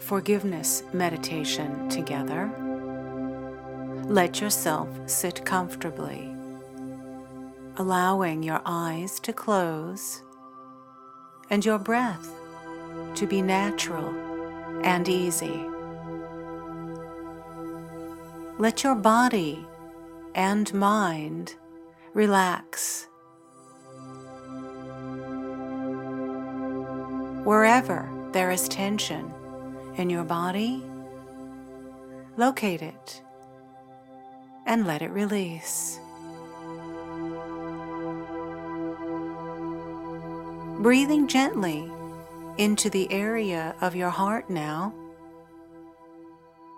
forgiveness meditation together, let yourself sit comfortably, allowing your eyes to close and your breath to be natural and easy. Let your body and mind relax. Wherever there is tension in your body, locate it and let it release. Breathing gently into the area of your heart now,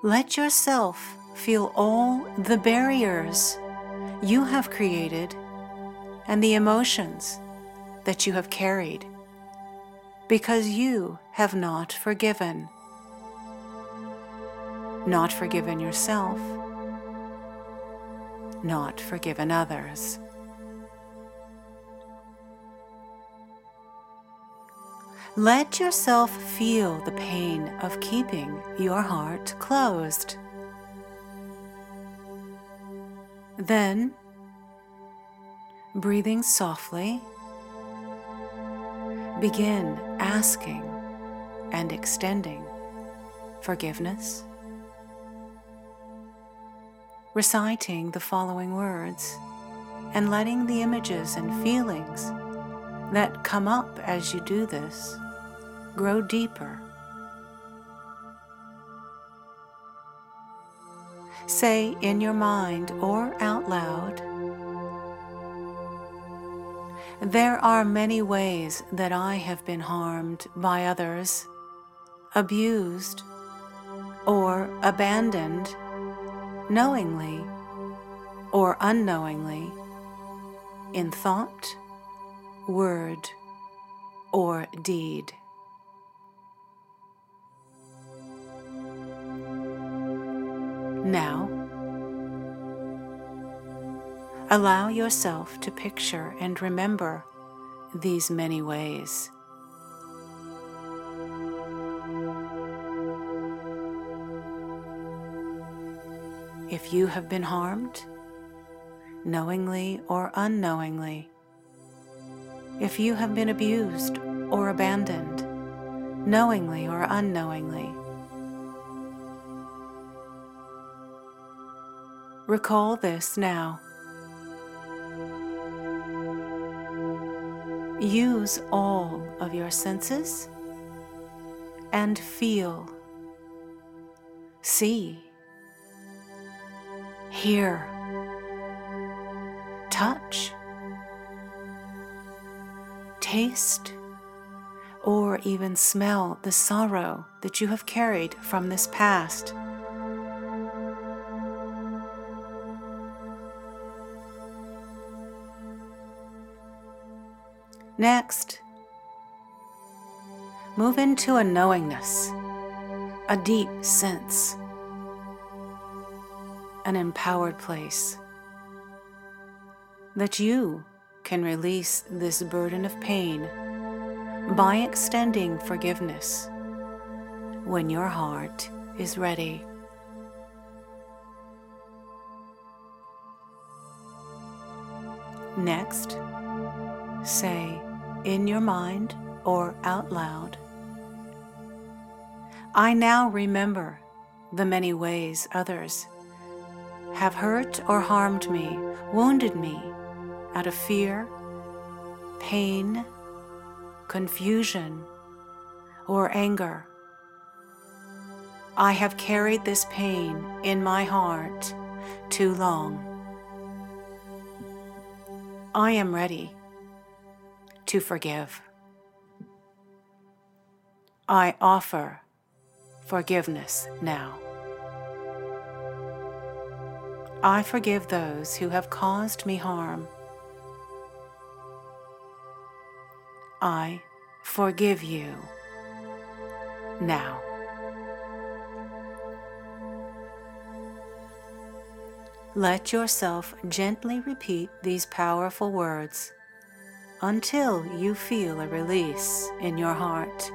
let yourself feel all the barriers you have created and the emotions that you have carried because you have not forgiven. Not forgiven yourself, not forgiven others. Let yourself feel the pain of keeping your heart closed. Then, breathing softly, begin asking and extending forgiveness, reciting the following words, and letting the images and feelings that come up as you do this grow deeper. Say in your mind or out loud, there are many ways that I have been harmed by others, abused, or abandoned, knowingly or unknowingly, in thought, word, or deed. Now, allow yourself to picture and remember these many ways. If you have been harmed, knowingly or unknowingly, if you have been abused or abandoned, knowingly or unknowingly, Recall this now. Use all of your senses and feel, see, hear, touch, taste, or even smell the sorrow that you have carried from this past. Next, move into a knowingness, a deep sense, an empowered place that you can release this burden of pain by extending forgiveness when your heart is ready. Next, say, in your mind or out loud. I now remember the many ways others have hurt or harmed me, wounded me out of fear, pain, confusion, or anger. I have carried this pain in my heart too long. I am ready to forgive. I offer forgiveness now. I forgive those who have caused me harm. I forgive you now. Let yourself gently repeat these powerful words until you feel a release in your heart.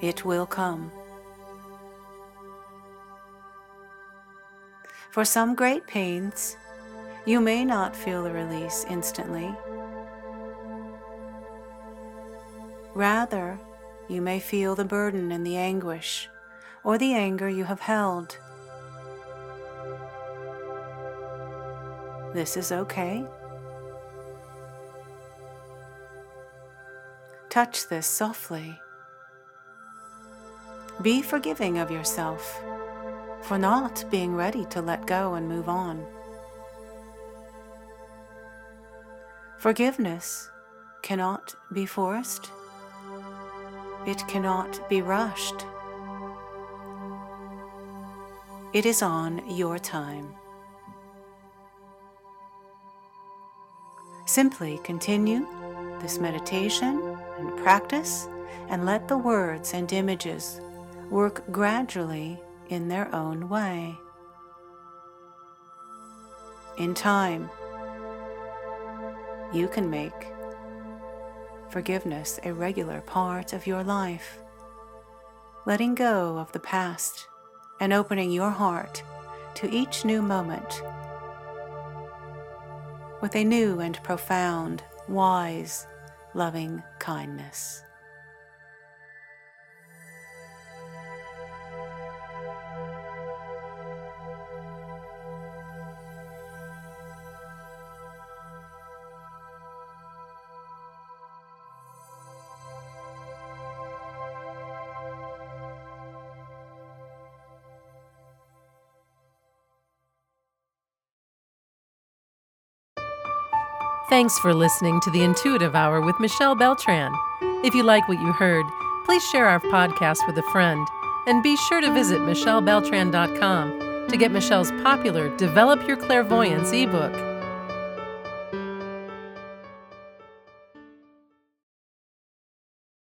It will come. For some great pains, you may not feel the release instantly. Rather, you may feel the burden and the anguish, or the anger you have held. This is okay. Touch this softly. Be forgiving of yourself for not being ready to let go and move on. Forgiveness cannot be forced, it cannot be rushed. It is on your time. Simply continue this meditation and practice and let the words and images work gradually in their own way. In time, you can make forgiveness a regular part of your life, letting go of the past and opening your heart to each new moment with a new and profound, wise, loving kindness. Thanks for listening to the Intuitive Hour with Michelle Beltran. If you like what you heard, please share our podcast with a friend and be sure to visit michellebeltran.com to get Michelle's popular Develop Your Clairvoyance ebook.